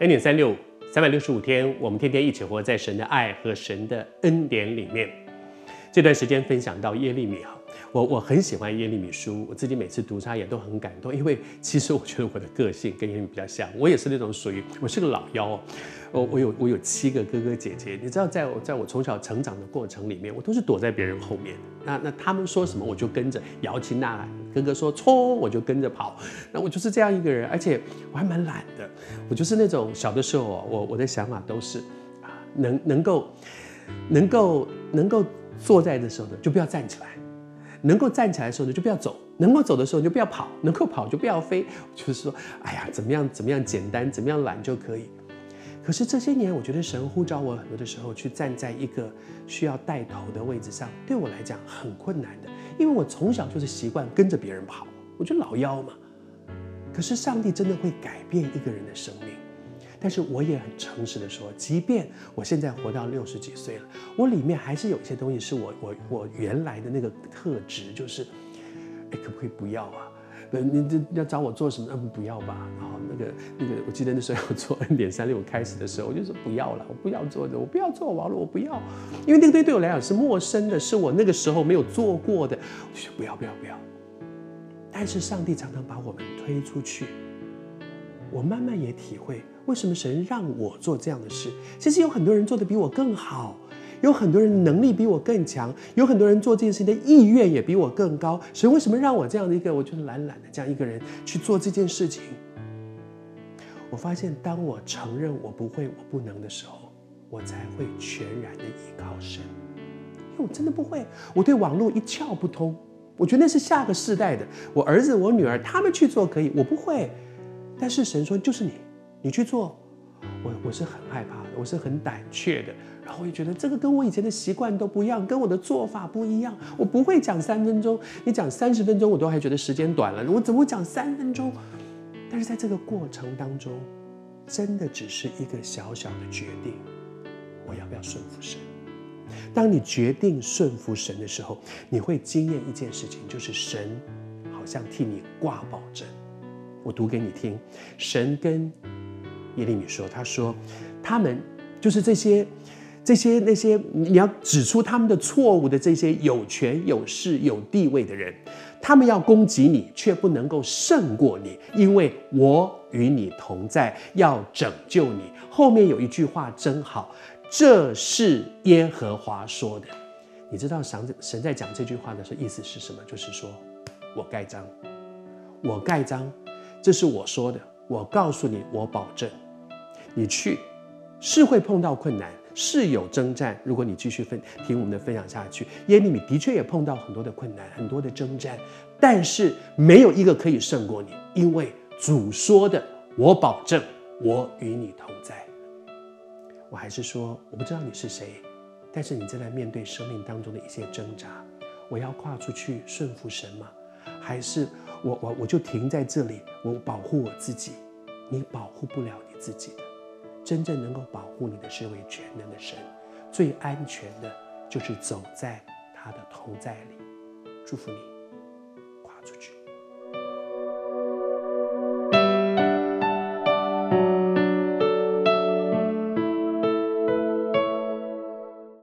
恩典三六五，三百六十五天，我们天天一起活在神的爱和神的恩典里面。这段时间分享到耶利米哈，我我很喜欢耶利米书，我自己每次读它也都很感动，因为其实我觉得我的个性跟耶利米比较像，我也是那种属于我是个老幺。我我有我有七个哥哥姐姐，你知道在，我在我从小成长的过程里面，我都是躲在别人后面。那那他们说什么，我就跟着摇旗呐喊。哥哥说冲，我就跟着跑。那我就是这样一个人，而且我还蛮懒的。我就是那种小的时候啊，我我的想法都是啊，能能够能够能够坐在的时候呢，就不要站起来；能够站起来的时候呢，就不要走；能够走的时候你就不要跑；能够跑就不要飞。就是说，哎呀，怎么样怎么样简单，怎么样懒就可以。可是这些年，我觉得神呼召我很多的时候去站在一个需要带头的位置上，对我来讲很困难的，因为我从小就是习惯跟着别人跑，我就老幺嘛。可是上帝真的会改变一个人的生命，但是我也很诚实的说，即便我现在活到六十几岁了，我里面还是有一些东西是我我我原来的那个特质，就是，哎，可不可以不要啊？那你这要找我做什么？嗯，不要吧。然后那个那个，我记得那时候要做 N 点三六开始的时候，我就说不要了，我不要做的，我不要做网络，我不要，因为那个东西对我来讲是陌生的，是我那个时候没有做过的，我就说不要不要不要。但是上帝常常把我们推出去，我慢慢也体会为什么神让我做这样的事。其实有很多人做的比我更好。有很多人能力比我更强，有很多人做这件事情的意愿也比我更高。神为什么让我这样的一个，我就是懒懒的这样一个人去做这件事情？我发现，当我承认我不会、我不能的时候，我才会全然的依靠神。因为我真的不会，我对网络一窍不通。我觉得那是下个世代的，我儿子、我女儿他们去做可以，我不会。但是神说，就是你，你去做。我我是很害怕的，我是很胆怯的。然后我也觉得这个跟我以前的习惯都不一样，跟我的做法不一样。我不会讲三分钟，你讲三十分钟，我都还觉得时间短了。我怎么会讲三分钟？但是在这个过程当中，真的只是一个小小的决定，我要不要顺服神？当你决定顺服神的时候，你会经验一件事情，就是神好像替你挂保证。我读给你听，神跟耶利米说：“他说，他们就是这些。”这些那些你要指出他们的错误的这些有权有势有地位的人，他们要攻击你，却不能够胜过你，因为我与你同在，要拯救你。后面有一句话真好，这是耶和华说的。你知道神神在讲这句话的时候意思是什么？就是说我盖章，我盖章，这是我说的。我告诉你，我保证，你去是会碰到困难。是有征战。如果你继续分听我们的分享下去，耶利米的确也碰到很多的困难，很多的征战，但是没有一个可以胜过你，因为主说的，我保证，我与你同在。我还是说，我不知道你是谁，但是你正在面对生命当中的一些挣扎，我要跨出去顺服神吗？还是我我我就停在这里，我保护我自己？你保护不了你自己的。真正能够保护你的是位全能的神，最安全的就是走在他的同在里。祝福你，跨出去。